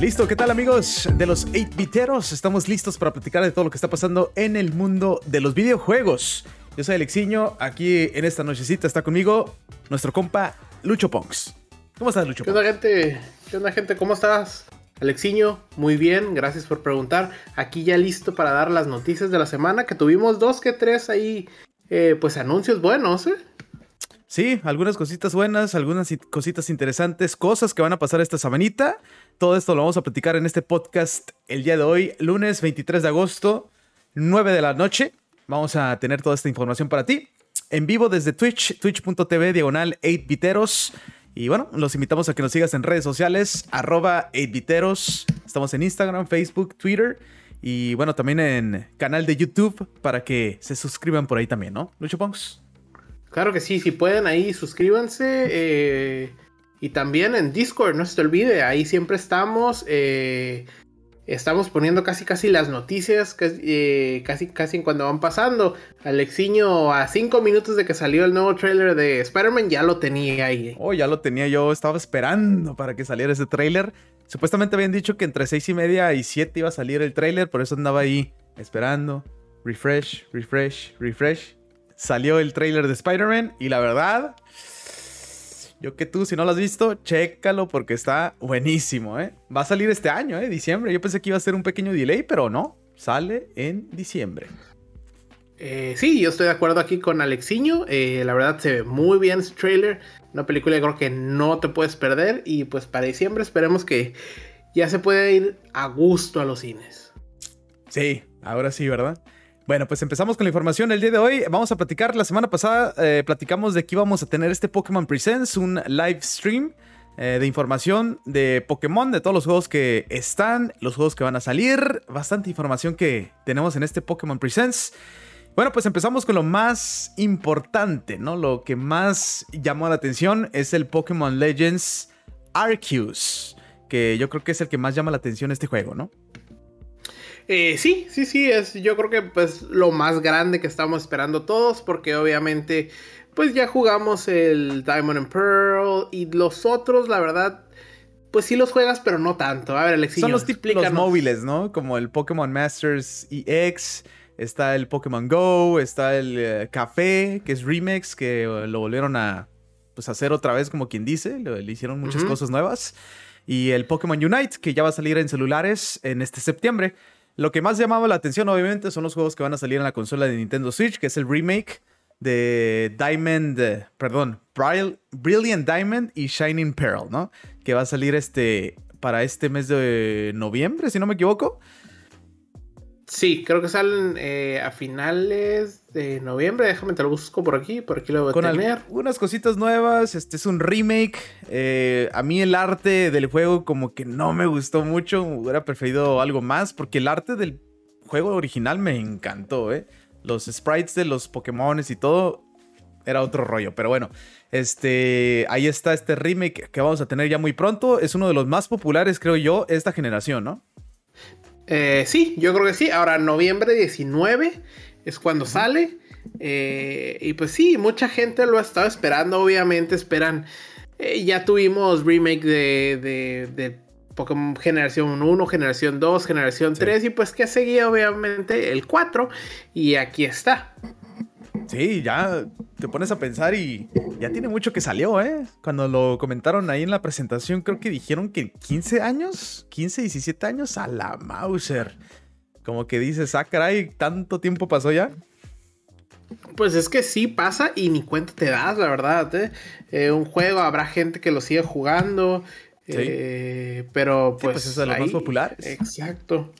Listo, ¿qué tal amigos de los 8-biteros? Estamos listos para platicar de todo lo que está pasando en el mundo de los videojuegos. Yo soy Alexiño, aquí en esta nochecita está conmigo nuestro compa Lucho Ponks. ¿Cómo estás, Lucho? ¿Qué onda, gente? ¿Qué onda, gente? ¿Cómo estás? Alexiño, muy bien, gracias por preguntar. Aquí ya listo para dar las noticias de la semana, que tuvimos dos que tres ahí, eh, pues anuncios buenos, ¿eh? Sí, algunas cositas buenas, algunas cositas interesantes, cosas que van a pasar esta semanita. Todo esto lo vamos a platicar en este podcast el día de hoy, lunes 23 de agosto, 9 de la noche. Vamos a tener toda esta información para ti. En vivo desde Twitch, twitch.tv diagonal 8viteros. Y bueno, los invitamos a que nos sigas en redes sociales, arroba 8viteros. Estamos en Instagram, Facebook, Twitter. Y bueno, también en canal de YouTube para que se suscriban por ahí también, ¿no? Lucho Ponks. Claro que sí, si pueden ahí suscríbanse. Eh, y también en Discord, no se te olvide, ahí siempre estamos. Eh, estamos poniendo casi casi las noticias, eh, casi casi cuando van pasando. Alexiño, a cinco minutos de que salió el nuevo trailer de Spider-Man, ya lo tenía ahí. Oh, ya lo tenía yo, estaba esperando para que saliera ese trailer. Supuestamente habían dicho que entre seis y media y siete iba a salir el trailer, por eso andaba ahí esperando. Refresh, refresh, refresh. Salió el trailer de Spider-Man y la verdad yo que tú, si no lo has visto, chécalo porque está buenísimo, ¿eh? Va a salir este año, ¿eh? Diciembre. Yo pensé que iba a ser un pequeño delay, pero no. Sale en diciembre. Eh, sí, yo estoy de acuerdo aquí con Alexiño. Eh, la verdad se ve muy bien este trailer. Una película que creo que no te puedes perder. Y pues para diciembre esperemos que ya se pueda ir a gusto a los cines. Sí, ahora sí, ¿verdad? Bueno, pues empezamos con la información el día de hoy. Vamos a platicar. La semana pasada eh, platicamos de que íbamos a tener este Pokémon Presents, un live stream eh, de información de Pokémon, de todos los juegos que están, los juegos que van a salir. Bastante información que tenemos en este Pokémon Presents. Bueno, pues empezamos con lo más importante, ¿no? Lo que más llamó la atención es el Pokémon Legends Arceus, que yo creo que es el que más llama la atención este juego, ¿no? Eh, sí, sí, sí, es yo creo que pues lo más grande que estamos esperando todos, porque obviamente pues ya jugamos el Diamond and Pearl y los otros, la verdad, pues sí los juegas, pero no tanto. A ver, Alexis. Son los típicos móviles, ¿no? Como el Pokémon Masters EX, está el Pokémon Go, está el eh, Café, que es Remix, que lo volvieron a pues, hacer otra vez, como quien dice, le, hicieron muchas cosas nuevas. Y el Pokémon Unite, que ya va a salir en celulares en este septiembre. Lo que más llamaba la atención, obviamente, son los juegos que van a salir en la consola de Nintendo Switch, que es el remake de Diamond, perdón, Brilliant Diamond y Shining Pearl, ¿no? Que va a salir este para este mes de noviembre, si no me equivoco. Sí, creo que salen eh, a finales de noviembre. Déjame te lo busco por aquí, por aquí lo voy a Con tener. Unas cositas nuevas. Este es un remake. Eh, a mí el arte del juego como que no me gustó mucho. Hubiera preferido algo más porque el arte del juego original me encantó, ¿eh? Los sprites de los Pokémon y todo era otro rollo. Pero bueno, este, ahí está este remake que vamos a tener ya muy pronto. Es uno de los más populares, creo yo, esta generación, ¿no? Eh, sí, yo creo que sí. Ahora, noviembre 19 es cuando sale. Eh, y pues sí, mucha gente lo ha estado esperando. Obviamente esperan. Eh, ya tuvimos remake de, de, Pokémon Generación 1, Generación 2, Generación 3. Y pues que seguía obviamente el 4. Y aquí está. Sí, ya te pones a pensar y ya tiene mucho que salió, ¿eh? Cuando lo comentaron ahí en la presentación, creo que dijeron que 15 años, 15, 17 años a la Mauser. Como que dices, ah, caray, tanto tiempo pasó ya. Pues es que sí pasa y ni cuenta te das, la verdad. ¿eh? eh un juego, habrá gente que lo sigue jugando. Eh, pero pues, pues, es de los más populares. Exacto.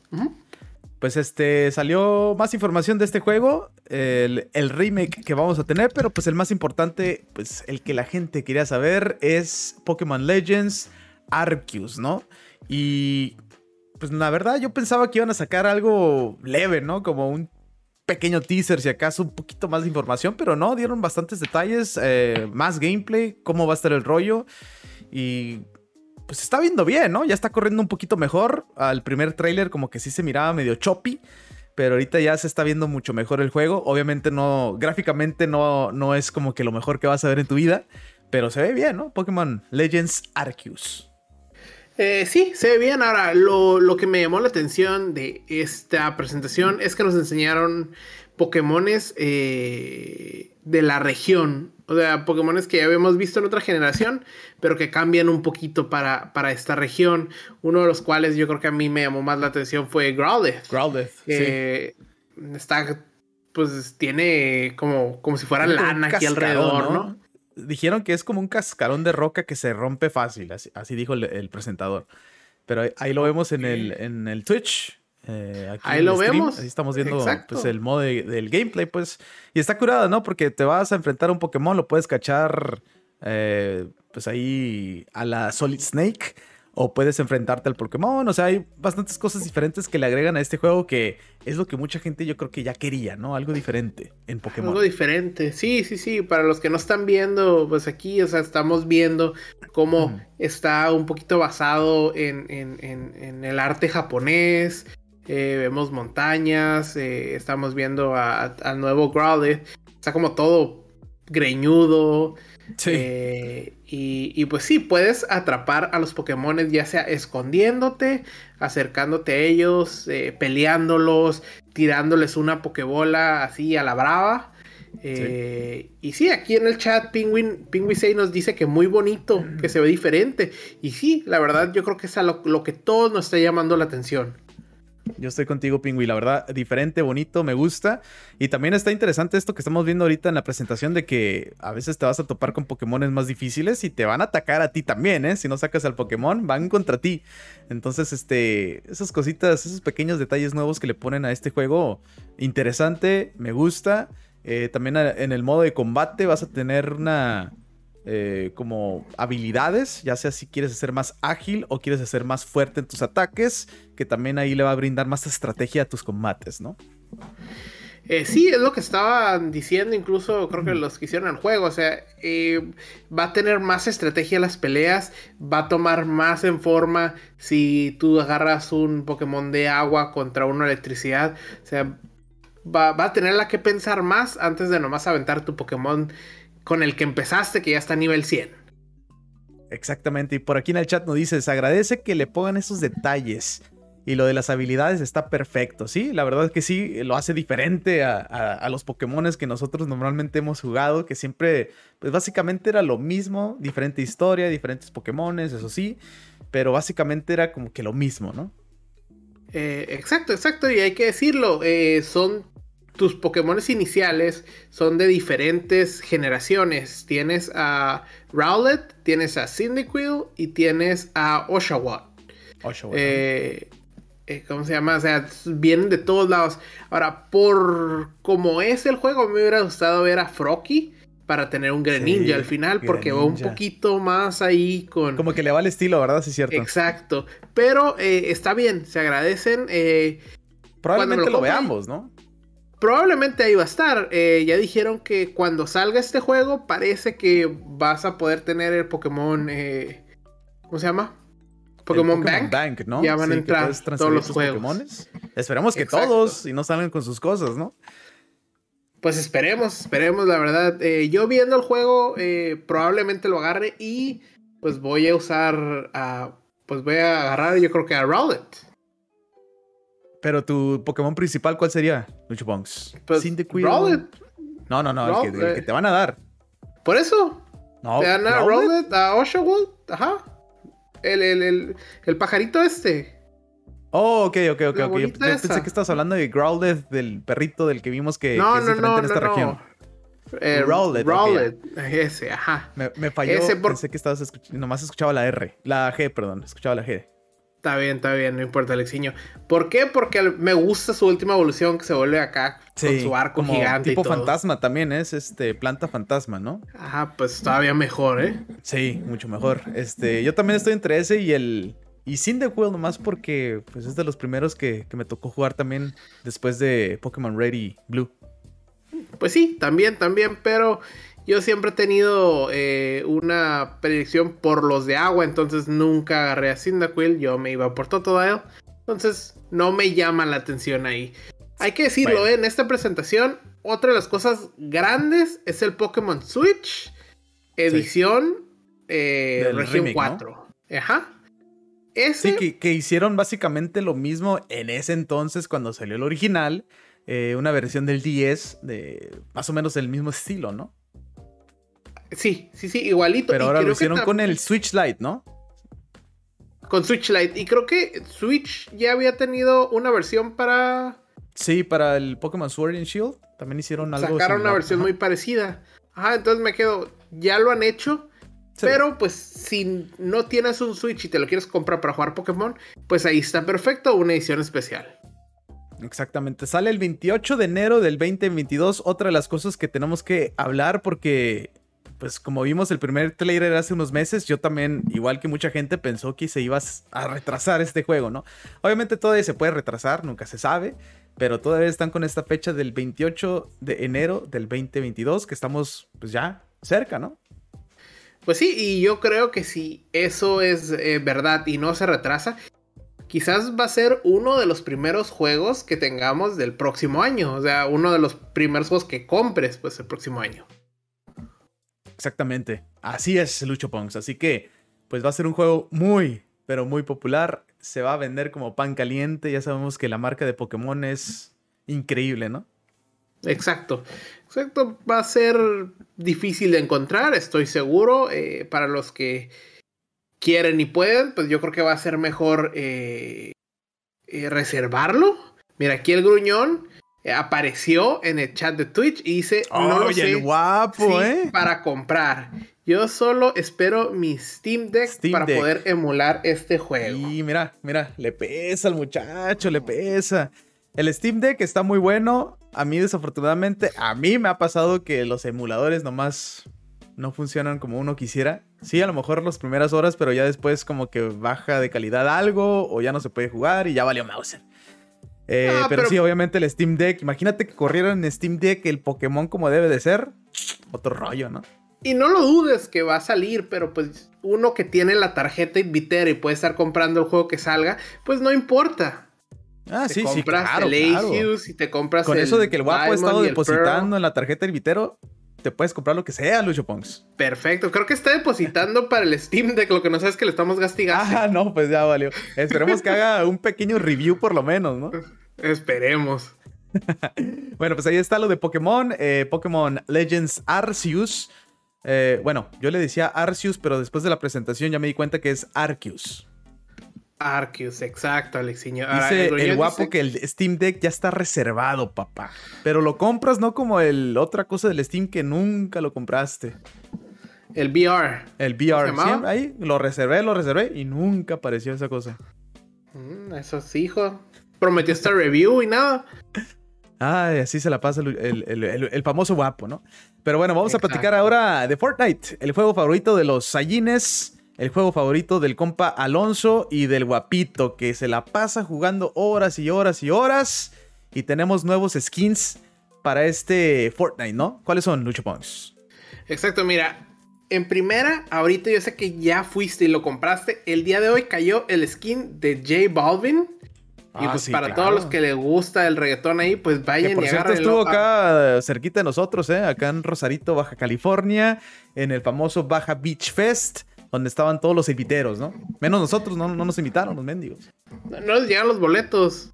Pues este salió más información de este juego, el, remake que vamos a tener, pero pues el más importante, pues el que la gente quería saber es Pokémon Legends Arceus, ¿no? Y pues la verdad yo pensaba que iban a sacar algo leve, ¿no? Como un pequeño teaser, si acaso un poquito más de información, pero no, dieron bastantes detalles, eh, más gameplay, cómo va a estar el rollo y pues está viendo bien, ¿no? Ya está corriendo un poquito mejor. Al primer tráiler como que sí se miraba medio choppy, pero ahorita ya se está viendo mucho mejor el juego. Obviamente no, gráficamente no, no es como que lo mejor que vas a ver en tu vida, pero se ve bien, ¿no? Pokémon Legends Arceus. Eh, sí, se ve bien. Ahora, lo, que me llamó la atención de esta presentación es que nos enseñaron Pokémones eh, de la región. O sea, Pokémones que ya habíamos visto en otra generación, pero que cambian un poquito para, para esta región. Uno de los cuales yo creo que a mí me llamó más la atención fue Growlithe. Growlithe, sí. Está, pues tiene como, como si fuera lana aquí alrededor, ¿no? dijeron que es como un cascarón de roca que se rompe fácil, así, dijo el, presentador. Pero ahí, lo vemos en el, en el Twitch. Eh, ahí lo vemos. Ahí estamos viendo pues, el modo del gameplay, pues. Y está curado, ¿no? Porque te vas a enfrentar a un Pokémon, lo puedes cachar eh, pues ahí a la Solid Snake o puedes enfrentarte al Pokémon. O sea, hay bastantes cosas diferentes que le agregan a este juego que es lo que mucha gente yo creo que ya quería, ¿no? Algo diferente en Pokémon. Algo diferente, sí, sí, sí. Para los que no están viendo, pues aquí, o sea, estamos viendo cómo está un poquito basado en, el arte japonés. Eh, vemos montañas, eh, estamos viendo al nuevo Growlithe. Está como todo greñudo. Sí. Eh, y, pues sí, puedes atrapar a los Pokémon ya sea escondiéndote, acercándote a ellos, eh, peleándolos, tirándoles una Pokébola así a la brava. Eh, y sí, aquí en el chat Penguin, Penguin 6 nos dice que muy bonito, que se ve diferente. Y sí, la verdad yo creo que es lo, lo que todos nos está llamando la atención. Yo estoy contigo, Pingüi. La verdad, diferente, bonito, me gusta. Y también está interesante esto que estamos viendo ahorita en la presentación de que a veces te vas a topar con Pokémon más difíciles y te van a atacar a ti también, ¿eh? Si no sacas al Pokémon, van contra ti. Entonces, este, esas cositas, esos pequeños detalles nuevos que le ponen a este juego, interesante, me gusta. Eh, también en el modo de combate vas a tener una eh, como habilidades, ya sea si quieres ser más ágil o quieres ser más fuerte en tus ataques, que también ahí le va a brindar más estrategia a tus combates, ¿no? Eh, sí, es lo que estaban diciendo, incluso creo que los que hicieron el juego. O sea, eh, va a tener más estrategia las peleas, va a tomar más en forma si tú agarras un Pokémon de agua contra una electricidad. O sea, va, va a tener la que pensar más antes de nomás aventar tu Pokémon con el que empezaste, que ya está a nivel 100. Exactamente, y por aquí en el chat nos dice, se agradece que le pongan esos detalles. Y lo de las habilidades está perfecto, ¿sí? La verdad es que sí, lo hace diferente a, los Pokémon que nosotros normalmente hemos jugado, que siempre, pues básicamente era lo mismo, diferente historia, diferentes Pokémon, eso sí, pero básicamente era como que lo mismo, ¿no? Eh, exacto, exacto, y hay que decirlo, eh, son tus Pokémon iniciales son de diferentes generaciones. Tienes a Rowlet, tienes a Cyndaquil y tienes a Oshawott. Oshawott. Eh, eh, ¿Cómo se llama? O sea, vienen de todos lados. Ahora, por como es el juego, me hubiera gustado ver a Frocky para tener un Greninja al final, porque va un poquito más ahí con... Como que le va el estilo, ¿verdad? Sí, es cierto. Exacto. Pero eh, está bien, se agradecen. Probablemente lo veamos, ¿no? Probablemente ahí va a estar. Eh, ya dijeron que cuando salga este juego parece que vas a poder tener el Pokémon... Eh, ¿Cómo se llama? Pokémon, Bank. ¿no? Ya van a entrar todos los juegos. Esperemos que todos y no salgan con sus cosas, ¿no? Pues esperemos, esperemos, la verdad. Eh, yo viendo el juego, probablemente lo agarre y pues voy a usar a. Pues voy a agarrar, yo creo que a Rowlet. Pero tu Pokémon principal, ¿cuál sería, Lucho Bongs? Pues, Rowlet. No, no, no, el, que, te van a dar. ¿Por eso? No, te van a Rowlet, a Oshawott, ajá. El, el, el, pajarito este. Oh, ok, ok, ok, ok. Yo, pensé que estabas hablando de Growlithe, del perrito del que vimos que, no, es no, diferente en esta región. Eh, Rowlet, Rowlet, ese, ajá. Me, me falló, ese pensé que estabas escuchando, nomás escuchaba la R, la G, perdón, escuchaba la G. Está bien, está bien, no importa, Alexiño. ¿Por qué? Porque me gusta su última evolución que se vuelve acá con su arco gigante. Tipo fantasma también es este planta fantasma, ¿no? Ajá, pues todavía mejor, ¿eh? Sí, mucho mejor. Este, yo también estoy entre ese y el. Y sin The nomás porque pues es de los primeros que, que me tocó jugar también después de Pokémon Red y Blue. Pues sí, también, también, pero yo siempre he tenido eh, una predicción por los de agua, entonces nunca agarré a Cyndaquil, yo me iba por Totodile. Entonces no me llama la atención ahí. Hay que decirlo, ¿eh? en esta presentación, otra de las cosas grandes es el Pokémon Switch edición eh, Región 4. Ajá. Ese... Sí, que, hicieron básicamente lo mismo en ese entonces cuando salió el original. Eh, una versión del 10 de más o menos el mismo estilo, ¿no? Sí, sí, sí, igualito. Pero ahora lo hicieron con el Switch Lite, ¿no? Con Switch Lite. Y creo que Switch ya había tenido una versión para. Sí, para el Pokémon Sword and Shield. También hicieron algo. Sacaron una versión muy parecida. Ajá, entonces me quedo. Ya lo han hecho. Pero pues si no tienes un Switch y te lo quieres comprar para jugar Pokémon, pues ahí está perfecto, una edición especial. Exactamente, sale el 28 de enero del 2022. Otra de las cosas que tenemos que hablar porque pues como vimos el primer trailer hace unos meses, yo también, igual que mucha gente, pensó que se iba a retrasar este juego, ¿no? Obviamente todavía se puede retrasar, nunca se sabe, pero todavía están con esta fecha del 28 de enero del 2022, que estamos pues ya cerca, ¿no? Pues sí, y yo creo que si eso es eh, verdad y no se retrasa, quizás va a ser uno de los primeros juegos que tengamos del próximo año, o sea, uno de los primeros juegos que compres pues el próximo año. Exactamente. Así es Lucho Pongs. Así que, pues va a ser un juego muy, pero muy popular. Se va a vender como pan caliente. Ya sabemos que la marca de Pokémon es increíble, ¿no? Exacto. Exacto. Va a ser difícil de encontrar, estoy seguro. Eh, para los que quieren y pueden, pues yo creo que va a ser mejor eh, eh, reservarlo. Mira, aquí el gruñón apareció en el chat de Twitch y dice, no lo sé guapo, ¿eh? para comprar. Yo solo espero mi Steam Deck para poder emular este juego. Y mira, mira, le pesa al muchacho, le pesa. El Steam Deck está muy bueno. A mí, desafortunadamente, a mí me ha pasado que los emuladores nomás no funcionan como uno quisiera. Sí, a lo mejor las primeras horas, pero ya después como que baja de calidad algo o ya no se puede jugar y ya valió Mauser. Eh, ah, pero, sí, obviamente el Steam Deck. Imagínate que corrieran en Steam Deck el Pokémon como debe de ser. Otro rollo, ¿no? Y no lo dudes que va a salir, pero pues uno que tiene la tarjeta Invitera y puede estar comprando el juego que salga, pues no importa. Ah, sí, sí, claro, el claro. y te compras Con eso de que el guapo ha estado depositando en la tarjeta Invitero, te puedes comprar lo que sea, Lucho Pongs. Perfecto, creo que está depositando para el Steam Deck, lo que no sabes es que le estamos gastigando. Ah, no, pues ya valió. Esperemos que haga un pequeño review por lo menos, ¿no? Esperemos. bueno, pues ahí está lo de Pokémon. Eh, Pokémon Legends Arceus. Eh, bueno, yo le decía Arceus, pero después de la presentación ya me di cuenta que es Arceus. Arceus, exacto, Alexiño. Dice el, guapo que el Steam Deck ya está reservado, papá. Pero lo compras no como el otra cosa del Steam que nunca lo compraste. El VR. El VR. ahí lo reservé, lo reservé y nunca apareció esa cosa. Mm, eso sí, hijo prometió esta review y nada. Ay, así se la pasa el, famoso guapo, ¿no? Pero bueno, vamos a platicar ahora de Fortnite, el juego favorito de los Sayines, el juego favorito del compa Alonso y del guapito, que se la pasa jugando horas y horas y horas. Y tenemos nuevos skins para este Fortnite, ¿no? ¿Cuáles son, Lucho Pons? Exacto, mira. En primera, ahorita yo sé que ya fuiste y lo compraste. El día de hoy cayó el skin de J Balvin y ah, pues para todos los que les gusta el reggaetón ahí, pues vayan que por cierto, estuvo acá cerquita de nosotros, ¿eh? Acá en Rosarito, Baja California, en el famoso Baja Beach Fest, donde estaban todos los inviteros, ¿no? Menos nosotros, no, no nos invitaron los mendigos. No, nos llegaron los boletos.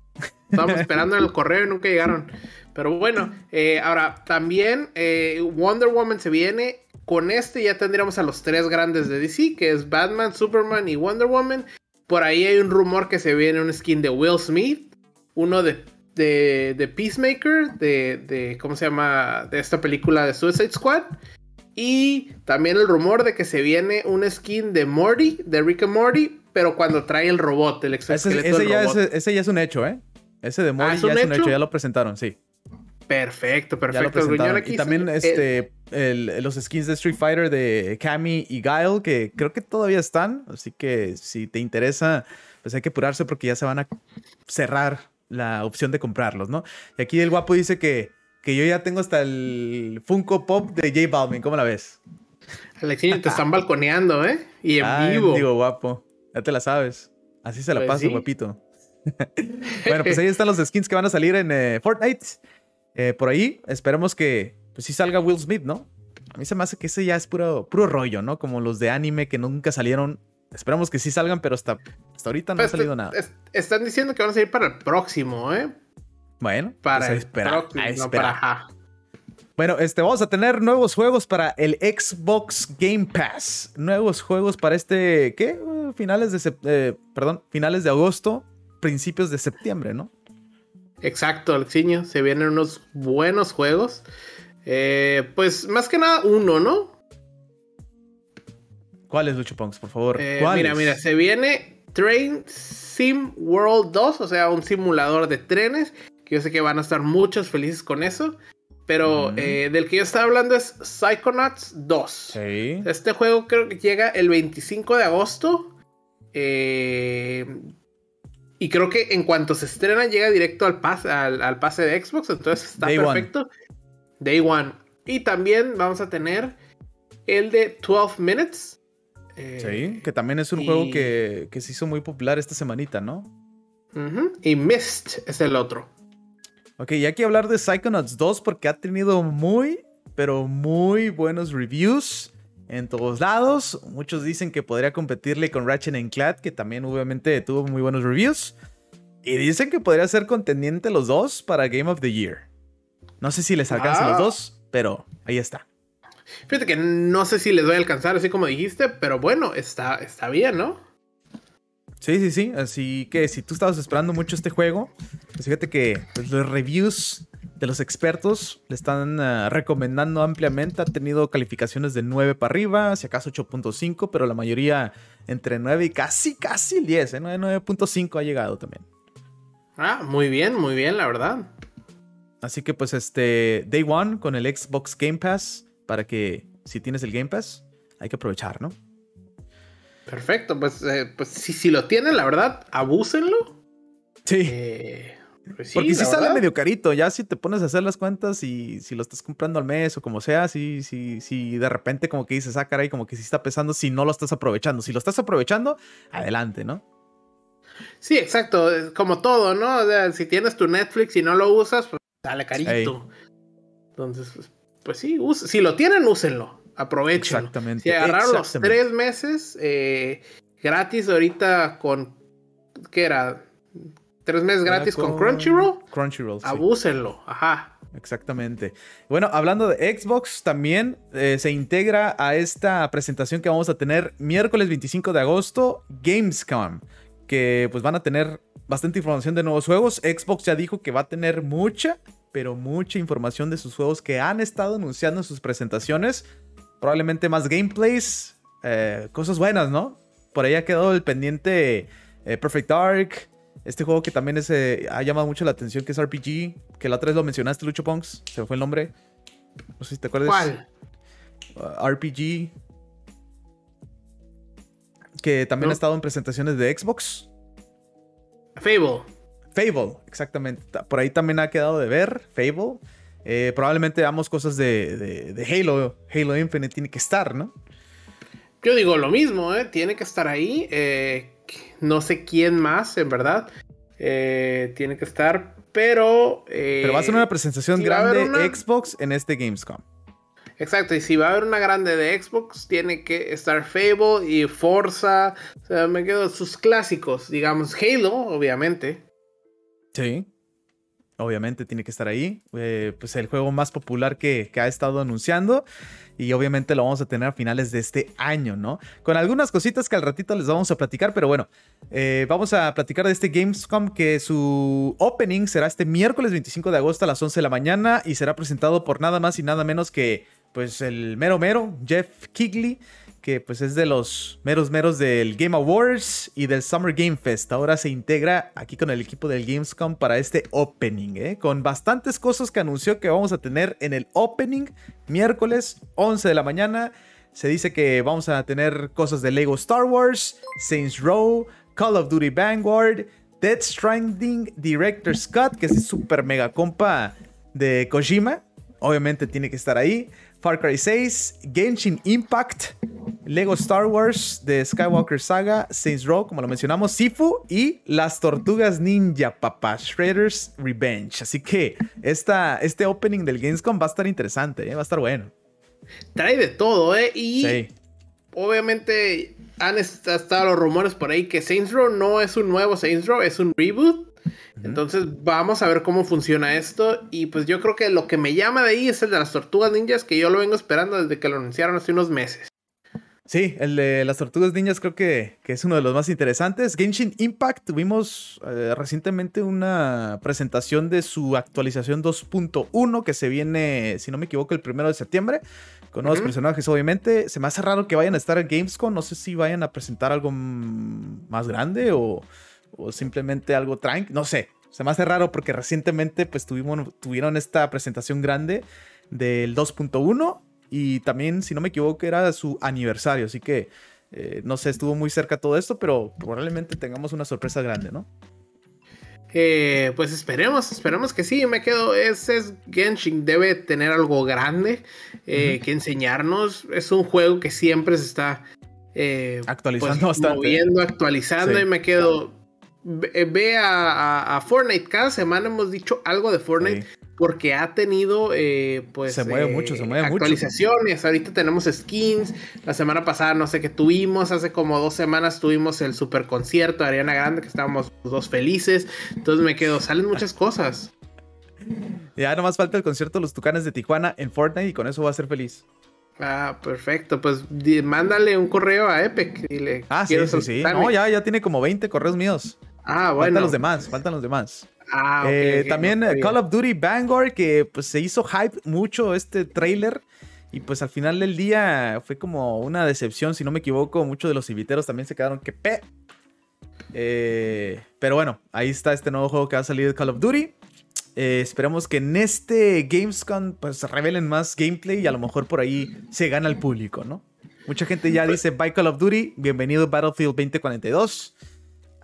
Estábamos esperando en el correo y nunca llegaron. Pero bueno, eh, ahora también eh, Wonder Woman se viene. Con este ya tendríamos a los tres grandes de DC, que es Batman, Superman y Wonder Woman. Por ahí hay un rumor que se viene un skin de Will Smith, uno de, de, Peacemaker, de, de, ¿cómo se llama? De esta película de Suicide Squad. Y también el rumor de que se viene un skin de Morty, de Rick and Morty, pero cuando trae el robot, el exoesqueleto ese, ya Es, ese ya es un hecho, ¿eh? Ese de Morty ah, ya es un hecho, ya lo presentaron, sí. Perfecto, perfecto. y también este, los skins de Street Fighter de Cammy y Guile, que creo que todavía están. Así que si te interesa, pues hay que apurarse porque ya se van a cerrar la opción de comprarlos, ¿no? Y aquí el guapo dice que, que yo ya tengo hasta el Funko Pop de J Balvin. ¿Cómo la ves? Alexinho, te están balconeando, ¿eh? Y en vivo. Digo, guapo. Ya te la sabes. Así se la pues paso, guapito. bueno, pues ahí están los skins que van a salir en eh, Fortnite. Eh, por ahí, esperemos que pues sí salga Will Smith, ¿no? A mí se me hace que ese ya es puro, puro rollo, ¿no? Como los de anime que nunca salieron. Esperamos que sí salgan, pero hasta Hasta ahorita no ha salido nada. es- están diciendo que van a salir para el próximo, ¿eh? Bueno, Para pues el próximo, no esperar. para. Bueno, este, vamos a tener nuevos juegos para el Xbox Game Pass. Nuevos juegos para este, ¿qué? Uh, Finales de, eh, perdón, finales de agosto, principios de septiembre, ¿no? Exacto, Alexiño. Se vienen unos buenos juegos. Eh, pues más que nada uno, ¿no? ¿Cuáles, Lucho Punks, por favor? Eh, mira, mira, se viene Train Sim World 2, o sea, un simulador de trenes. Que yo sé que van a estar muchos felices con eso. Pero eh, del que yo estaba hablando es Psychonauts 2. Sí. Este juego creo que llega el 25 de agosto. Eh, y creo que en cuanto se estrena llega directo al, pas- al, al pase de Xbox. Entonces está Day one. perfecto. Day one. Y también vamos a tener el de 12 Minutes. Eh, Sí, que también es un y- juego que, que se hizo muy popular esta semanita, ¿no? Y Mist es el otro. Ok, y hay que hablar de Psychonauts 2 porque ha tenido muy, pero muy buenos reviews en todos lados. Muchos dicen que podría competirle con Ratchet Clank, que también obviamente tuvo muy buenos reviews. Y dicen que podría ser contendiente los dos para Game of the Year. No sé si les alcanzan Ah. los dos, pero ahí está. Fíjate que no sé si les voy a alcanzar así como dijiste, pero bueno, está, está bien, ¿no? Sí, sí, sí. Así que si tú estabas esperando mucho este juego, pues fíjate que pues, los reviews de los expertos le están ah, recomendando ampliamente. Ha tenido calificaciones de 9 para arriba, si acaso 8.5, pero la mayoría entre 9 y casi, casi el 10. ¿eh? 9, 9.5 ha llegado también. Ah, muy bien, muy bien, la verdad. Así que pues este Day One con el Xbox Game Pass, para que si tienes el Game Pass, hay que aprovechar, ¿no? Perfecto, pues, eh, pues si, si lo tienen, la verdad, abúsenlo. Sí. Eh, pues sí, Porque sí sale verdad. medio carito, ya si te pones a hacer las cuentas y si lo estás comprando al mes o como sea, si, si, si de repente como que dices, ah, caray, como que sí está pesando si no lo estás aprovechando. Si lo estás aprovechando, adelante, ¿no? Sí, exacto, como todo, ¿no? O sea, si tienes tu Netflix y no lo usas, pues sale carito. Entonces, pues, pues sí, si lo tienen, úsenlo. Aprovechenlo. Exactamente. Si agarraron los tres meses eh, gratis ahorita con. ¿Qué era? Tres meses gratis con, Crunchyroll. Crunchyroll, sí. Abúsenlo. Ajá. Exactamente. Bueno, hablando de Xbox, también eh, se integra a esta presentación que vamos a tener miércoles 25 de agosto, Gamescom, que pues van a tener bastante información de nuevos juegos. Xbox ya dijo que va a tener mucha, pero mucha información de sus juegos que han estado anunciando en sus presentaciones. Probablemente más gameplays, eh, cosas buenas, ¿no? Por ahí ha quedado el pendiente eh, Perfect Dark. Este juego que también es, eh, ha llamado mucho la atención, que es RPG, que la otra vez lo mencionaste, Lucho Punks, se me fue el nombre. No sé si te acuerdas. ¿Cuál? Uh, RPG. Que también No. ha estado en presentaciones de Xbox. Fable. Fable, exactamente. Ta- Por ahí también ha quedado de ver, Fable. Eh, probablemente veamos cosas de, de- de Halo. Halo Infinite tiene que estar, ¿no? Yo digo lo mismo, ¿eh? Tiene que estar ahí. eh, no sé quién más, en verdad. eh, tiene que estar, pero. eh, Pero va a ser una presentación grande una- Xbox en este Gamescom. Exacto, y si va a haber una grande de Xbox, tiene que estar Fable y Forza. O sea, me quedo sus clásicos, digamos, Halo, obviamente. Sí. Obviamente tiene que estar ahí. Eh, pues el juego más popular que, que ha estado anunciando. Y obviamente lo vamos a tener a finales de este año, ¿no? Con algunas cositas que al ratito les vamos a platicar. Pero bueno, eh, vamos a platicar de este Gamescom que su opening será este miércoles 25 de agosto a las 11 de la mañana. Y será presentado por nada más y nada menos que pues el mero mero, Jeff Kigley que pues es de los meros meros del Game Awards y del Summer Game Fest. Ahora se integra aquí con el equipo del Gamescom para este opening, ¿eh? con bastantes cosas que anunció que vamos a tener en el opening miércoles 11 de la mañana. Se dice que vamos a tener cosas de Lego Star Wars, Saints Row, Call of Duty Vanguard, Dead Stranding, Director Scott, que es super mega compa de Kojima. Obviamente tiene que estar ahí. Far Cry 6, Genshin Impact, Lego Star Wars de Skywalker Saga, Saints Row, como lo mencionamos, Sifu y las Tortugas Ninja, papá, Shredder's Revenge. Así que esta, este opening del Gamescom va a estar interesante, ¿eh? va a estar bueno. Trae de todo, ¿eh? Y Sí. obviamente han estado los rumores por ahí que Saints Row no es un nuevo Saints Row, es un reboot. Entonces vamos a ver cómo funciona esto. Y pues yo creo que lo que me llama de ahí es el de las tortugas ninjas, que yo lo vengo esperando desde que lo anunciaron hace unos meses. Sí, el de las tortugas ninjas creo que, es uno de los más interesantes. Genshin Impact, tuvimos eh, recientemente una presentación de su actualización 2.1 que se viene, si no me equivoco, el primero de septiembre, con nuevos personajes obviamente. Se me hace raro que vayan a estar en Gamescom, no sé si vayan a presentar algo más grande o, simplemente algo tranqui, no sé. Se me hace raro porque recientemente pues tuvimos, tuvieron esta presentación grande del 2.1 y también, si no me equivoco, era su aniversario. Así que, eh, no sé, estuvo muy cerca todo esto, pero probablemente tengamos una sorpresa grande, ¿no? Eh, pues esperemos, esperemos que sí. Me quedo. Ese es Genshin, debe tener algo grande eh, que enseñarnos. Es un juego que siempre se está actualizando pues, bastante. Moviendo, actualizando, y me quedo. Ve, a, Fortnite. Cada semana hemos dicho algo de Fortnite porque ha tenido eh, pues se mueve mucho, se mueve actualizaciones. Ahorita tenemos skins. La semana pasada no sé qué tuvimos, hace como dos semanas tuvimos el super concierto de Ariana Grande que estábamos los dos felices. Entonces me quedo, salen muchas cosas. Ya nomás falta el concierto de los Tucanes de Tijuana en Fortnite y con eso va a ser feliz. Ah, perfecto. Pues mándale un correo a Epic. Y ah, sí, sí, sí. No, ya, ya tiene como 20 correos míos. Ah, bueno. Faltan los demás, faltan los demás. Ah, eh, también eh, Call of Duty Vanguard, que pues se hizo hype mucho este trailer. Y pues al final del día fue como una decepción, si no me equivoco. Muchos de los inviteros también se quedaron que pe. Eh, pero bueno, ahí está este nuevo juego que va a salir de Call of Duty. esperemos que en este Gamescom pues revelen más gameplay y a lo mejor por ahí se gana el público, ¿no? Mucha gente ya dice bye Call of Duty, bienvenido Battlefield 2042.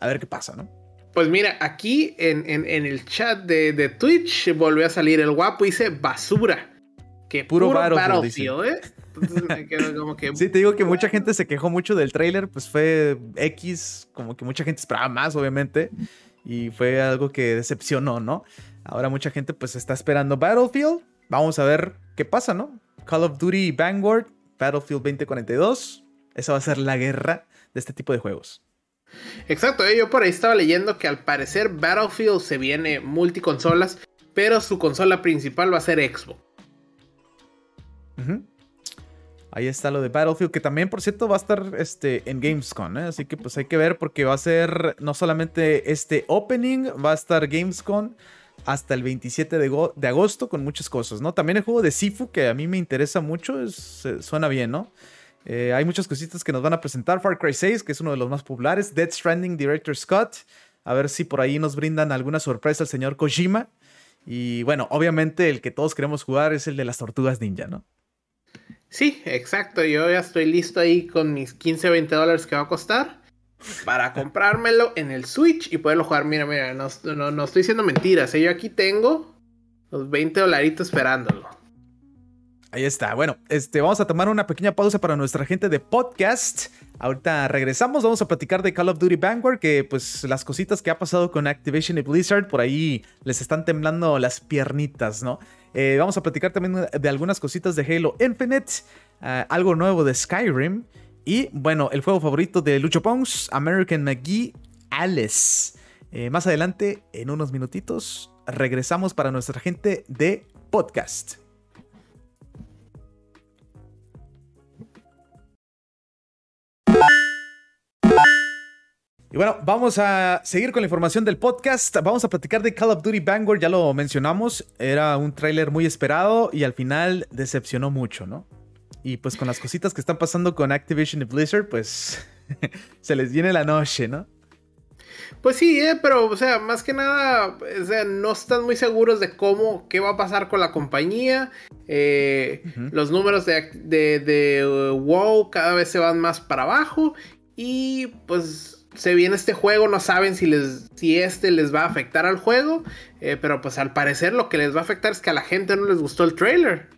A ver qué pasa, ¿no? Pues mira, aquí en, el chat de, Twitch volvió a salir el guapo y dice basura. Que puro, Battlefield, ¿eh? Entonces me quedo como que. Sí, te digo que mucha gente se quejó mucho del trailer, pues fue X, como que mucha gente esperaba más, obviamente. Y fue algo que decepcionó, ¿no? Ahora mucha gente pues está esperando Battlefield. Vamos a ver qué pasa, ¿no? Call of Duty Vanguard, Battlefield 2042. Esa va a ser la guerra de este tipo de juegos. Exacto, eh, yo por ahí estaba leyendo que al parecer Battlefield se viene multiconsolas, pero su consola principal va a ser Xbox. Ahí está lo de Battlefield, que también, por cierto, va a estar este, en Gamescom, ¿eh? así que pues hay que ver porque va a ser no solamente este opening, va a estar Gamescom hasta el 27 de, agosto con muchas cosas, ¿no? También el juego de Sifu, que a mí me interesa mucho, suena bien, ¿no? Eh, hay muchas cositas que nos van a presentar. Far Cry 6, que es uno de los más populares. Dead Stranding Director Scott. A ver si por ahí nos brindan alguna sorpresa el señor Kojima. Y bueno, obviamente el que todos queremos jugar es el de las tortugas ninja, ¿no? Sí, exacto. Yo ya estoy listo ahí con mis 15 o 20 dólares que va a costar para comprármelo en el Switch y poderlo jugar. Mira, mira, no, no, estoy diciendo mentiras. ¿eh? Yo aquí tengo los 20 dolaritos esperándolo. Ahí está. Bueno, este, vamos a tomar una pequeña pausa para nuestra gente de podcast. Ahorita regresamos, vamos a platicar de Call of Duty Vanguard, que pues las cositas que ha pasado con Activision y Blizzard, por ahí les están temblando las piernitas, ¿no? Eh, vamos a platicar también de algunas cositas de Halo Infinite, eh, algo nuevo de Skyrim y bueno, el juego favorito de Lucho Pons, American McGee Alice. Eh, más adelante, en unos minutitos, regresamos para nuestra gente de podcast. Y bueno, vamos a seguir con la información del podcast. Vamos a platicar de Call of Duty Vanguard, ya lo mencionamos. Era un tráiler muy esperado y al final decepcionó mucho, ¿no? Y pues con las cositas que están pasando con Activision y Blizzard, pues se les viene la noche, ¿no? Pues sí, eh, pero, o sea, más que nada, o sea, no están muy seguros de cómo, qué va a pasar con la compañía. Eh, los números de, de, de uh, WoW cada vez se van más para abajo. Y pues se viene este juego, no saben si, les, si este les va a afectar al juego, eh, pero pues al parecer lo que les va a afectar es que a la gente no les gustó el trailer.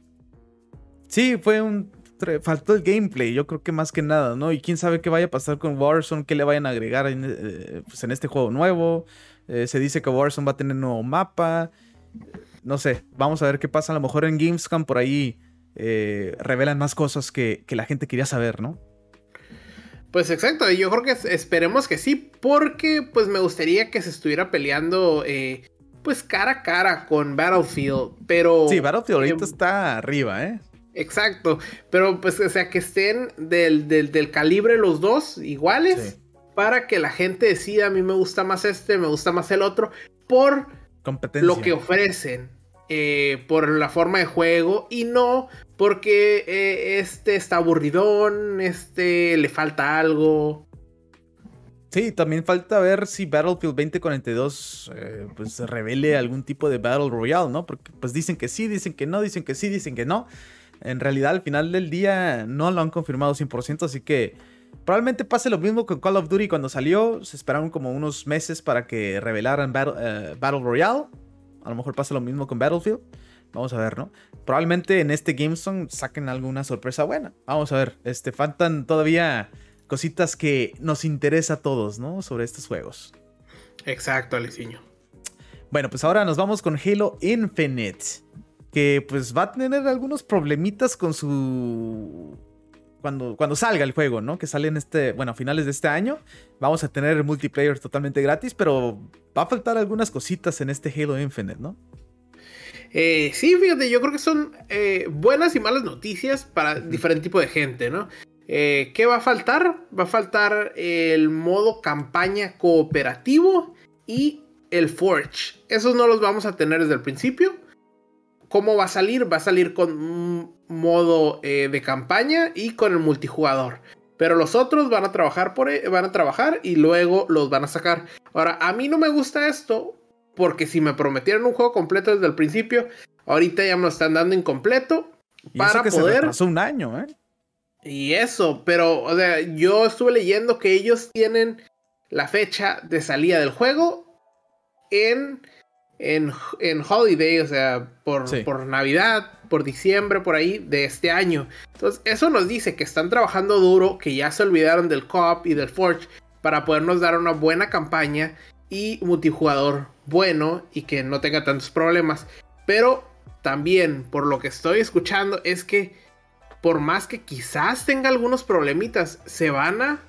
Sí, fue un... Faltó el gameplay, yo creo que más que nada, ¿no? Y quién sabe qué vaya a pasar con Warzone, qué le vayan a agregar en, eh, pues, este juego nuevo. Eh, se dice que Warzone va a tener nuevo mapa. No sé, vamos a ver qué pasa. A lo mejor en Gamescom por ahí revelan más cosas que, que la gente quería saber, ¿no? Pues exacto, yo creo que esperemos que sí, porque pues me gustaría que se estuviera peleando eh, pues cara a cara con Battlefield, pero... Sí, Battlefield ahorita em, está arriba, ¿eh? Exacto, pero pues o sea que estén del, del, calibre los dos iguales para que la gente decida, a mí me gusta más este, me gusta más el otro, por lo que ofrecen. Eh, por la forma de juego y no porque eh, este está aburridón, este le falta algo. Sí, también falta ver si Battlefield 2042 eh, pues revele algún tipo de Battle Royale, ¿no? Porque pues dicen que sí, dicen que no, dicen que sí, dicen que no. En realidad al final del día no lo han confirmado 100%, así que probablemente pase lo mismo con Call of Duty cuando salió. Se esperaron como unos meses para que revelaran Battle, Battle Royale. A lo mejor pasa lo mismo con Battlefield. Vamos a ver, ¿no? Probablemente en este GameStone saquen alguna sorpresa buena. Vamos a ver. Este, faltan todavía cositas que nos interesa a todos, ¿no? Sobre estos juegos. Exacto, Aliciño. Bueno, pues ahora nos vamos con Halo Infinite. Que pues va a tener algunos problemitas con su cuando, cuando salga el juego, ¿no? Que sale en este, bueno, a finales de este año. Vamos a tener multiplayer totalmente gratis, pero va a faltar algunas cositas en este Halo Infinite, ¿no? Eh, sí, fíjate, yo creo que son eh, buenas y malas noticias para diferente tipo de gente, ¿no? Eh, ¿Qué va a faltar? Va a faltar el modo campaña cooperativo y el Forge. Esos no los vamos a tener desde el principio. ¿Cómo va a salir? Va a salir con un modo eh, de campaña y con el multijugador. Pero los otros van a trabajar por e, van a trabajar y luego los van a sacar. Ahora, a mí no me gusta esto porque si me prometieron un juego completo desde el principio, ahorita ya me lo están dando incompleto para poder. un año, ¿eh? Y eso, pero o sea, yo estuve leyendo que ellos tienen la fecha de salida del juego en en, en Holiday, o sea, por, por Navidad, por diciembre, por ahí, de este año. Entonces, eso nos dice que están trabajando duro, que ya se olvidaron del Co-op y del Forge para podernos dar una buena campaña y multijugador bueno y que no tenga tantos problemas. Pero también, por lo que estoy escuchando, es que por más que quizás tenga algunos problemitas, se van a,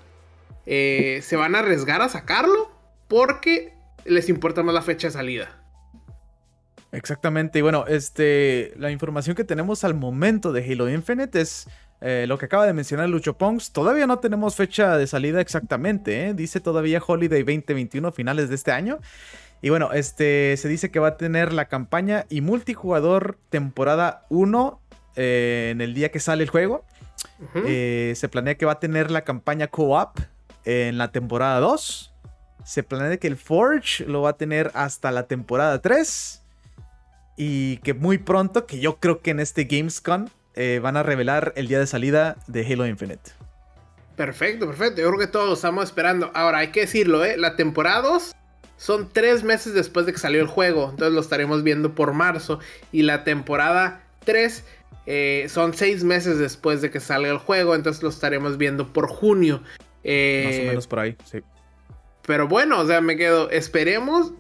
eh, se van a arriesgar a sacarlo porque les importa más la fecha de salida. Exactamente. Y bueno, este, la información que tenemos al momento de Halo Infinite es eh, lo que acaba de mencionar Lucho Pongs. Todavía no tenemos fecha de salida exactamente. ¿eh? Dice todavía Holiday 2021, finales de este año. Y bueno, este, se dice que va a tener la campaña y multijugador temporada 1 eh, en el día que sale el juego. se planea que va a tener la campaña co-op en la temporada 2. Se planea que el Forge lo va a tener hasta la temporada 3. Y que muy pronto, que yo creo que en este Gamescom eh, van a revelar el día de salida de Halo Infinite. Perfecto, perfecto. Yo creo que todos lo estamos esperando. Ahora, hay que decirlo, ¿eh? La temporada 2 son tres meses después de que salió el juego. Entonces lo estaremos viendo por marzo. Y la temporada 3 eh, son seis meses después de que salga el juego. Entonces lo estaremos viendo por junio. Eh, Más o menos por ahí, sí. Pero bueno, o sea, me quedo. Esperemos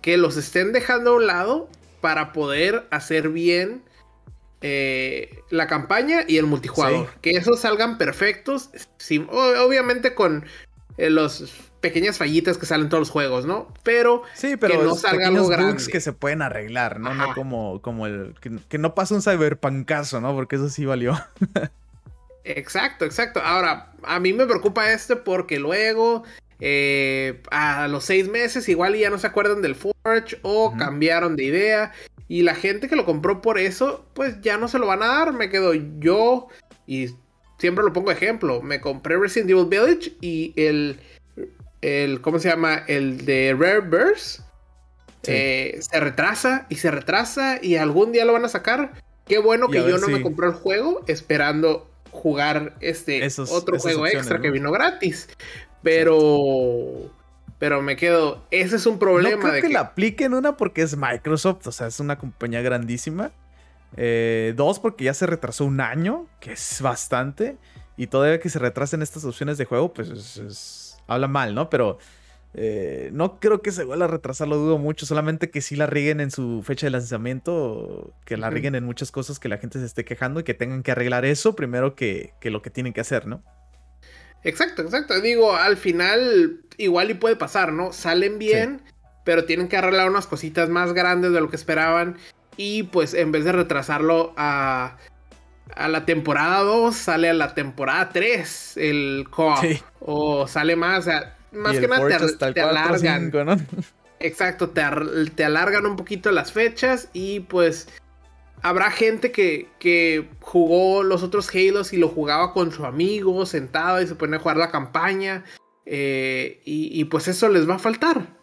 que los estén dejando a un lado para poder hacer bien eh, la campaña y el multijugador. Que esos salgan perfectos. obviamente con eh, los pequeñas fallitas que salen todos los juegos, ¿no? Pero, sí, pero que no salgan los bugs que se pueden arreglar, ¿no? No como, como el. Que, no pasa un cyberpunkazo, ¿no? Porque eso sí valió. exacto, exacto. Ahora, a mí me preocupa este porque luego eh, a los seis meses igual ya no se acuerdan del Forge o cambiaron de idea. Y la gente que lo compró por eso, pues ya no se lo van a dar. Me quedo yo y siempre lo pongo ejemplo. Me compré Resident Evil Village y el, el ¿cómo se llama? El de Rare Burst. Eh, se retrasa y se retrasa y algún día lo van a sacar. Qué bueno que yo no me compré el juego esperando jugar este otro juego extra que vino gratis. Pero. Pero me quedo. Ese es un problema. No creo de que, la apliquen una porque es Microsoft, o sea, es una compañía grandísima. Eh, dos, porque ya se retrasó un año, que es bastante. Y todavía que se retrasen estas opciones de juego, pues habla mal, ¿no? Pero eh, no creo que se vuelva a retrasar, lo dudo mucho. Solamente que sí la riguen en su fecha de lanzamiento, que la riguen en muchas cosas que la gente se esté quejando y que tengan que arreglar eso primero que, que lo que tienen que hacer, ¿no? Exacto, exacto. Digo, al final igual y puede pasar, ¿no? Salen bien, pero tienen que arreglar unas cositas más grandes de lo que esperaban. Y pues en vez de retrasarlo a, a la temporada 2, sale a la temporada 3 el co O sale más, o sea, más que nada te, alargan. Exacto, te, te alargan un poquito las fechas y pues habrá gente que, que, jugó los otros Halos y lo jugaba con su amigo sentado y se pone a jugar la campaña. Eh, y, pues eso les va a faltar.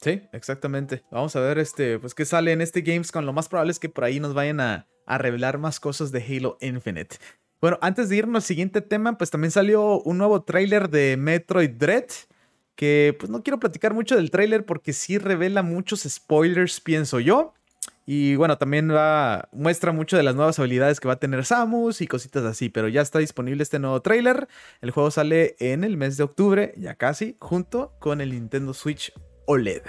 Sí, exactamente. Vamos a ver este, pues qué sale en este Gamescom. Lo más probable es que por ahí nos vayan a, a revelar más cosas de Halo Infinite. Bueno, antes de irnos al siguiente tema, pues también salió un nuevo tráiler de Metroid Dread. Que pues no quiero platicar mucho del tráiler porque sí revela muchos spoilers, pienso yo. Y bueno, también va, muestra mucho de las nuevas habilidades que va a tener Samus y cositas así, pero ya está disponible este nuevo tráiler. El juego sale en el mes de octubre, ya casi, junto con el Nintendo Switch OLED.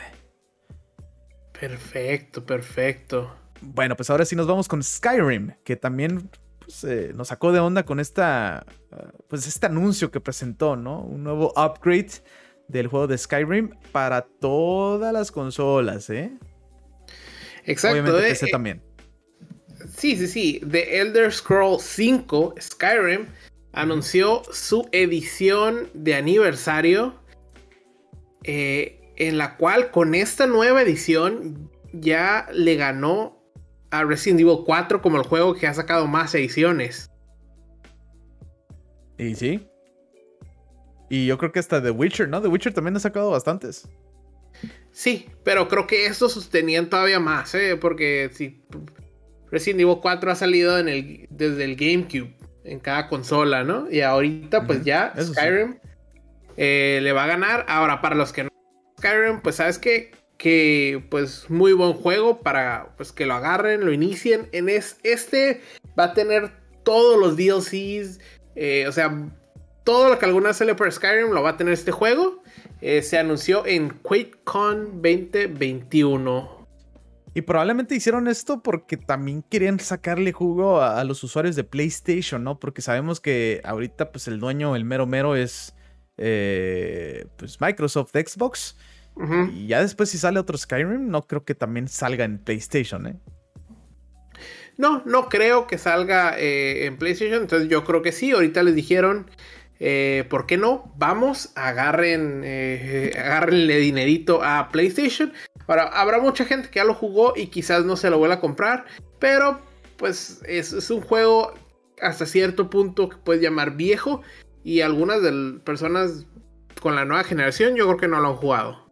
Perfecto, perfecto. Bueno, pues ahora sí nos vamos con Skyrim, que también pues, eh, nos sacó de onda con esta, pues este anuncio que presentó, ¿no? Un nuevo upgrade del juego de Skyrim para todas las consolas, ¿eh? Exacto. Obviamente PC eh, también. Sí, sí, sí. The Elder Scrolls 5, Skyrim, anunció su edición de aniversario. Eh, en la cual con esta nueva edición ya le ganó a Resident Evil 4 como el juego que ha sacado más ediciones. Y sí. Y yo creo que hasta The Witcher, ¿no? The Witcher también ha sacado bastantes. Sí, pero creo que estos sostenían todavía más, ¿eh? Porque si Resident Evil 4 ha salido en el, desde el GameCube en cada consola, ¿no? Y ahorita pues ya Skyrim eh, le va a ganar. Ahora, para los que no Skyrim, pues sabes que que pues muy buen juego para pues que lo agarren, lo inicien. En es, este va a tener todos los DLCs, eh, o sea, todo lo que alguna salió por Skyrim lo va a tener este juego. Eh, se anunció en QuakeCon 2021. Y probablemente hicieron esto porque también querían sacarle jugo a, los usuarios de PlayStation, ¿no? Porque sabemos que ahorita, pues el dueño, el mero mero es eh, pues Microsoft Xbox. Y ya después, si sale otro Skyrim, no creo que también salga en PlayStation, ¿eh? No, no creo que salga eh, en PlayStation. Entonces, yo creo que sí. Ahorita les dijeron eh, ¿Por qué no? Vamos, agarren, eh, agárrenle dinerito a PlayStation. Ahora, habrá mucha gente que ya lo jugó y quizás no se lo vuelva a comprar, pero pues es, un juego hasta cierto punto que puedes llamar viejo y algunas de personas con la nueva generación yo creo que no lo han jugado.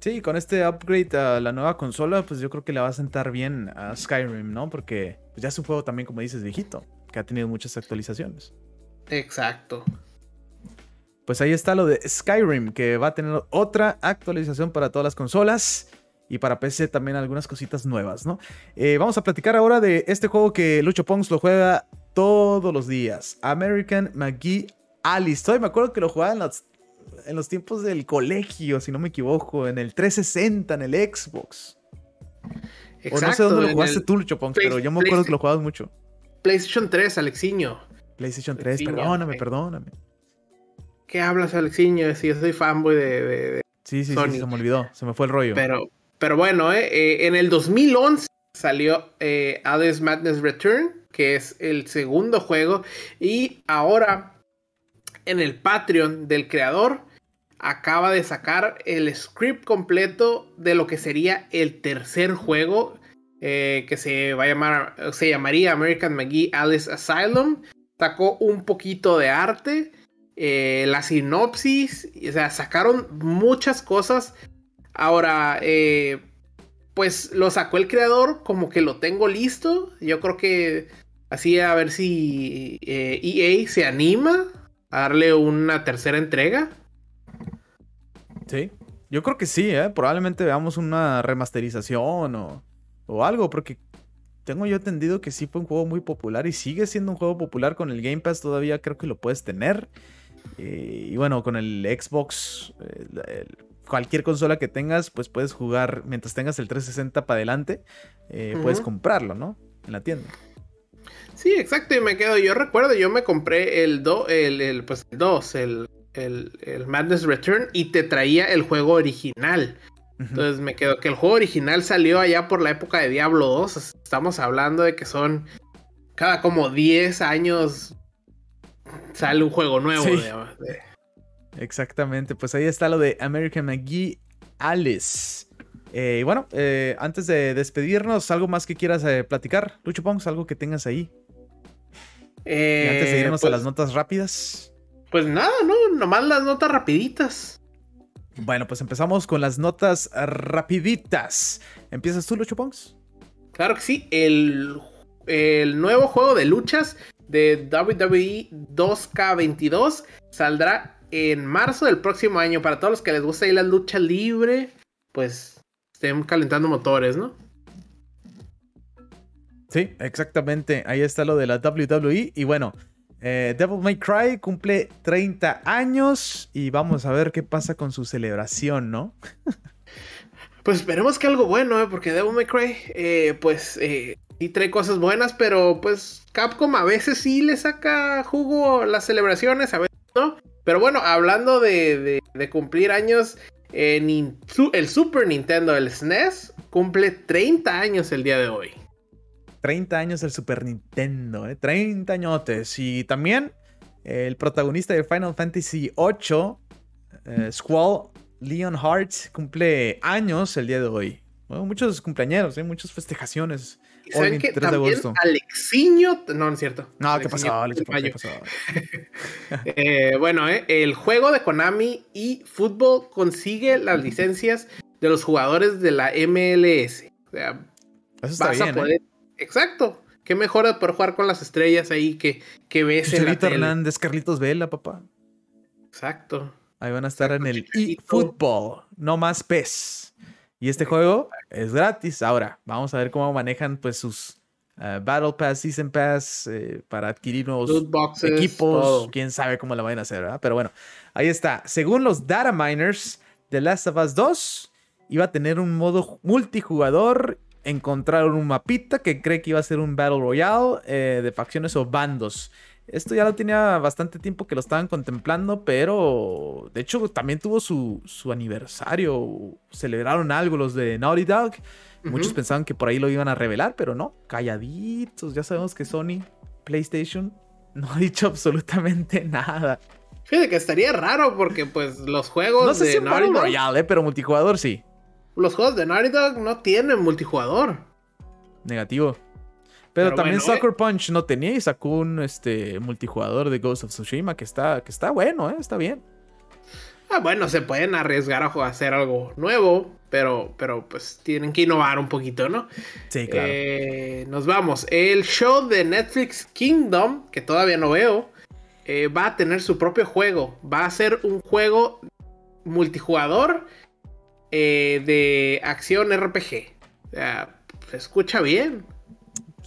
Sí, con este upgrade a la nueva consola, pues yo creo que le va a sentar bien a Skyrim, ¿no? Porque pues, ya es un juego también, como dices, viejito, que ha tenido muchas actualizaciones. Exacto pues ahí está lo de Skyrim, que va a tener otra actualización para todas las consolas. Y para PC también algunas cositas nuevas, ¿no? Eh, vamos a platicar ahora de este juego que Lucho Pongs lo juega todos los días. American McGee Alice. me acuerdo que lo jugaba en los, en los tiempos del colegio, si no me equivoco. En el 360, en el Xbox. Exacto, o no sé dónde lo jugaste tú, Lucho Pongs, pero yo me acuerdo que lo jugabas mucho. PlayStation 3, Alexiño. PlayStation 3, perdóname, perdóname. ¿Qué hablas, Alexiño? Si yo soy fanboy de, sí, sí, sí, se me olvidó, se me fue el rollo. Pero, pero bueno, eh, eh en el 2011 salió eh, Alice Madness Return, que es el segundo juego, y ahora en el Patreon del creador acaba de sacar el script completo de lo que sería el tercer juego eh, que se va a llamar se llamaría American McGee Alice Asylum sacó un poquito de arte eh, la sinopsis, o sea, sacaron muchas cosas. Ahora, eh, pues lo sacó el creador, como que lo tengo listo. Yo creo que así a ver si EA eh, e se anima a darle una tercera entrega. Sí, yo creo que sí, probablemente veamos una remasterización o, o algo, porque tengo yo entendido que sí fue un juego muy popular y sigue siendo un juego popular con el Game Pass, todavía creo que lo puedes tener. Eh, y bueno, con el Xbox, eh, cualquier consola que tengas, pues puedes jugar mientras tengas el 360 para adelante, eh, puedes comprarlo, ¿no? En la tienda. Sí, exacto, y me quedo. Yo recuerdo, yo me compré el 2, el, el, pues el 2, el, el, el, Madness Return, y te traía el juego original. Entonces me quedo que el juego original salió allá por la época de Diablo 2. Estamos hablando de que son cada como 10 años sale un juego nuevo. Exactamente, pues ahí está lo de American McGee Alice. Eh, y bueno, eh, antes de despedirnos, ¿algo más que quieras eh, platicar, Lucho Pongs? ¿Algo que tengas ahí? y antes de irnos a pues las notas rápidas. Pues nada, no, nomás las notas rapiditas. Bueno, pues empezamos con las notas rapiditas. ¿Empiezas tú, Lucho Pongs? Claro que sí, el, el nuevo juego de luchas de WWE 2K22 saldrá en marzo del próximo año. Para todos los que les gusta ir la lucha libre, pues estén calentando motores, ¿no? Sí, exactamente. Ahí está lo de la WWE. Y bueno, eh, Devil May Cry cumple 30 años y vamos a ver qué pasa con su celebración, ¿no? pues esperemos que algo bueno, ¿eh? porque Devil May Cry, eh, pues eh, sí trae cosas buenas, pero pues Capcom a veces sí le saca jugo las celebraciones, a veces no. Pero bueno, hablando de, cumplir años, el Super Nintendo, el SNES, cumple 30 años el día de hoy. 30 años el Super Nintendo, ¿eh? 30 añotes. Y también el protagonista de Final Fantasy VIII, eh, Squall Leon Hart, cumple años el día de hoy. muchos cumpleaños, ¿eh? muchas festejaciones. ¿Saben que también Alexiño, no, no es cierto. No, ¿qué pasó? ¿Qué pasó? eh, bueno, eh, el juego de Konami y fútbol consigue las licencias de los jugadores de la MLS. O sea, Eso está vas a poder. ¿eh? Exacto. Qué mejor de poder jugar con las estrellas ahí que, que ves en la Hernández, Carlitos Vela, papá. Exacto. Ahí van a estar en el eFootball, no más PES. Y este juego es gratis. Ahora, vamos a ver cómo manejan pues sus eh, Battle Pass, Season Pass eh, para adquirir nuevos equipos. Quién sabe cómo lo van a hacer, ¿verdad? Pero bueno, ahí está. Según los data miners, The Last of Us 2 iba a tener un modo multijugador. Encontraron un mapita que cree que iba a ser un Battle Royale eh, de facciones o bandos. Esto ya lo tenía bastante tiempo que lo estaban contemplando, pero de hecho también tuvo su, aniversario. Celebraron algo los de Naughty Dog. Muchos pensaban que por ahí lo iban a revelar, pero no, calladitos. Ya sabemos que Sony, PlayStation, no ha dicho absolutamente nada. Fíjate que estaría raro porque pues los juegos no sé de si Naughty Dog... Eh, pero multijugador sí. Los juegos de Naughty Dog no tienen multijugador. Negativo. Pero, también Sucker Punch no tenía y sacó un este, multijugador de Ghost of Tsushima que está, que está bueno, ¿eh? está bien. Ah, bueno, se pueden arriesgar a hacer algo nuevo, pero, pero pues tienen que innovar un poquito, ¿no? Sí, claro. Eh, nos vamos. El show de Netflix Kingdom, que todavía no veo, eh, va a tener su propio juego. Va a ser un juego multijugador de acción RPG. O sea, se escucha bien.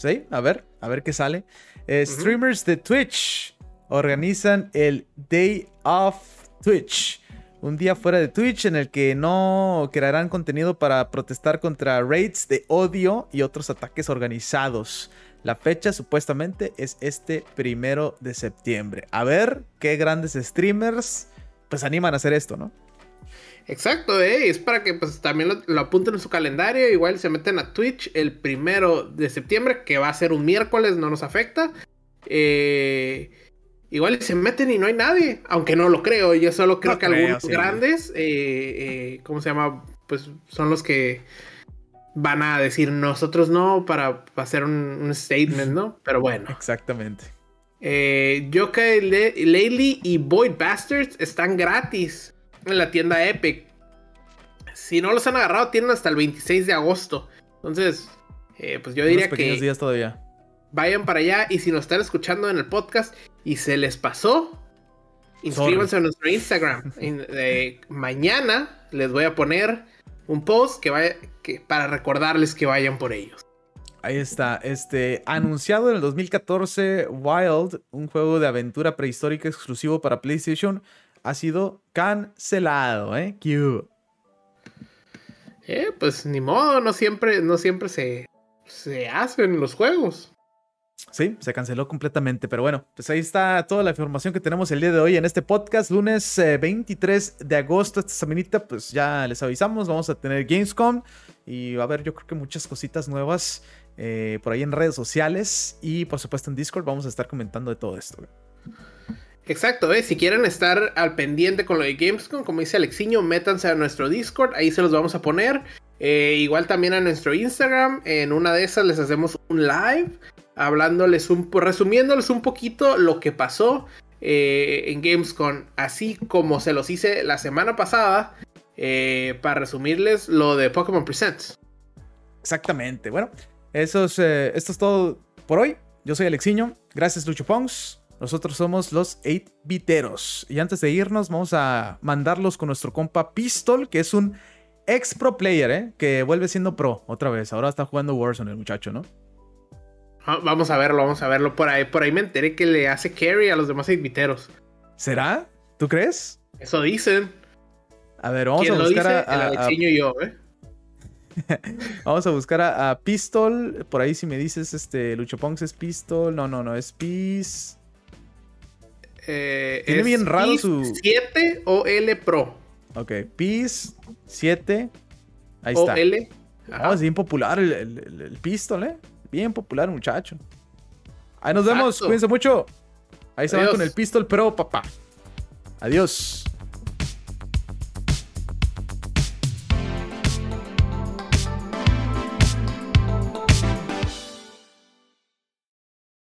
Sí, a ver, a ver qué sale. Eh, streamers de Twitch organizan el Day of Twitch. Un día fuera de Twitch en el que no crearán contenido para protestar contra raids de odio y otros ataques organizados. La fecha supuestamente es este primero de septiembre. A ver qué grandes streamers pues animan a hacer esto, ¿no? Exacto, ¿eh? es para que pues también lo, apunten en su calendario. Igual se meten a Twitch el primero de septiembre, que va a ser un miércoles, no nos afecta. Eh, igual se meten y no hay nadie, aunque no lo creo. Yo solo creo que algunos grandes, eh, eh, ¿cómo se llama? Pues son los que van a decir nosotros no para, hacer un, statement, ¿no? Pero bueno. Exactamente. Eh, Yokai Laylee y Void Bastards están gratis en la tienda Epic. Si no los han agarrado, tienen hasta el 26 de agosto. Entonces, eh, pues yo diría que. días todavía. Vayan para allá y si nos están escuchando en el podcast y se les pasó, inscríbanse a nuestro Instagram. mañana les voy a poner un post que vaya, que, para recordarles que vayan por ellos. Ahí está, este, anunciado en el 2014, Wild, un juego de aventura prehistórica exclusivo para PlayStation, ha sido cancelado, ¿eh? Q. Eh, pues ni modo, no siempre, no siempre se, se hacen los juegos. Sí, se canceló completamente, pero bueno, pues ahí está toda la información que tenemos el día de hoy en este podcast, lunes 23 eh, de agosto, esta semanita, pues ya les avisamos, vamos a tener Gamescom y va a haber yo creo que muchas cositas nuevas eh, por ahí en redes sociales y por supuesto en Discord vamos a estar comentando de todo esto. Exacto, si quieren estar al pendiente con lo de Gamescom, como dice Alexiño, métanse a nuestro Discord, ahí se los vamos a poner. Eh, igual también a nuestro Instagram, en una de esas les hacemos un live hablándoles un resumiéndoles un poquito lo que pasó eh, en Gamescom, así como se los hice la semana pasada, eh, para resumirles lo de Pokémon Presents. Exactamente, bueno, eso es, esto es todo por hoy. Yo soy Alexiño, gracias Lucho Pongs. Nosotros somos los 8-biteros. Y antes de irnos, vamos a mandarlos con nuestro compa Pistol, que es un ex pro player, ¿eh? Que vuelve siendo pro otra vez. Ahora está jugando Warzone el muchacho, ¿no? Ah, vamos a verlo, vamos a verlo. Por ahí, por ahí me enteré que le hace carry a los demás inviteros. ¿Será? ¿Tú crees? Eso dicen. A ver, vamos a buscar a, el yo, ¿eh? vamos a buscar a, Pistol. Por ahí si me dices, este, Lucho Ponks es Pistol. No, no, no, es Peace. Eh, Tiene bien raro su... 7 o L Pro. Ok, PIS 7. Ahí está. L. Ah, es bien popular el, el, pistol, ¿eh? Bien popular, muchacho. Ahí nos vemos. Cuídense mucho. Ahí se van con el pistol, pero papá. Adiós.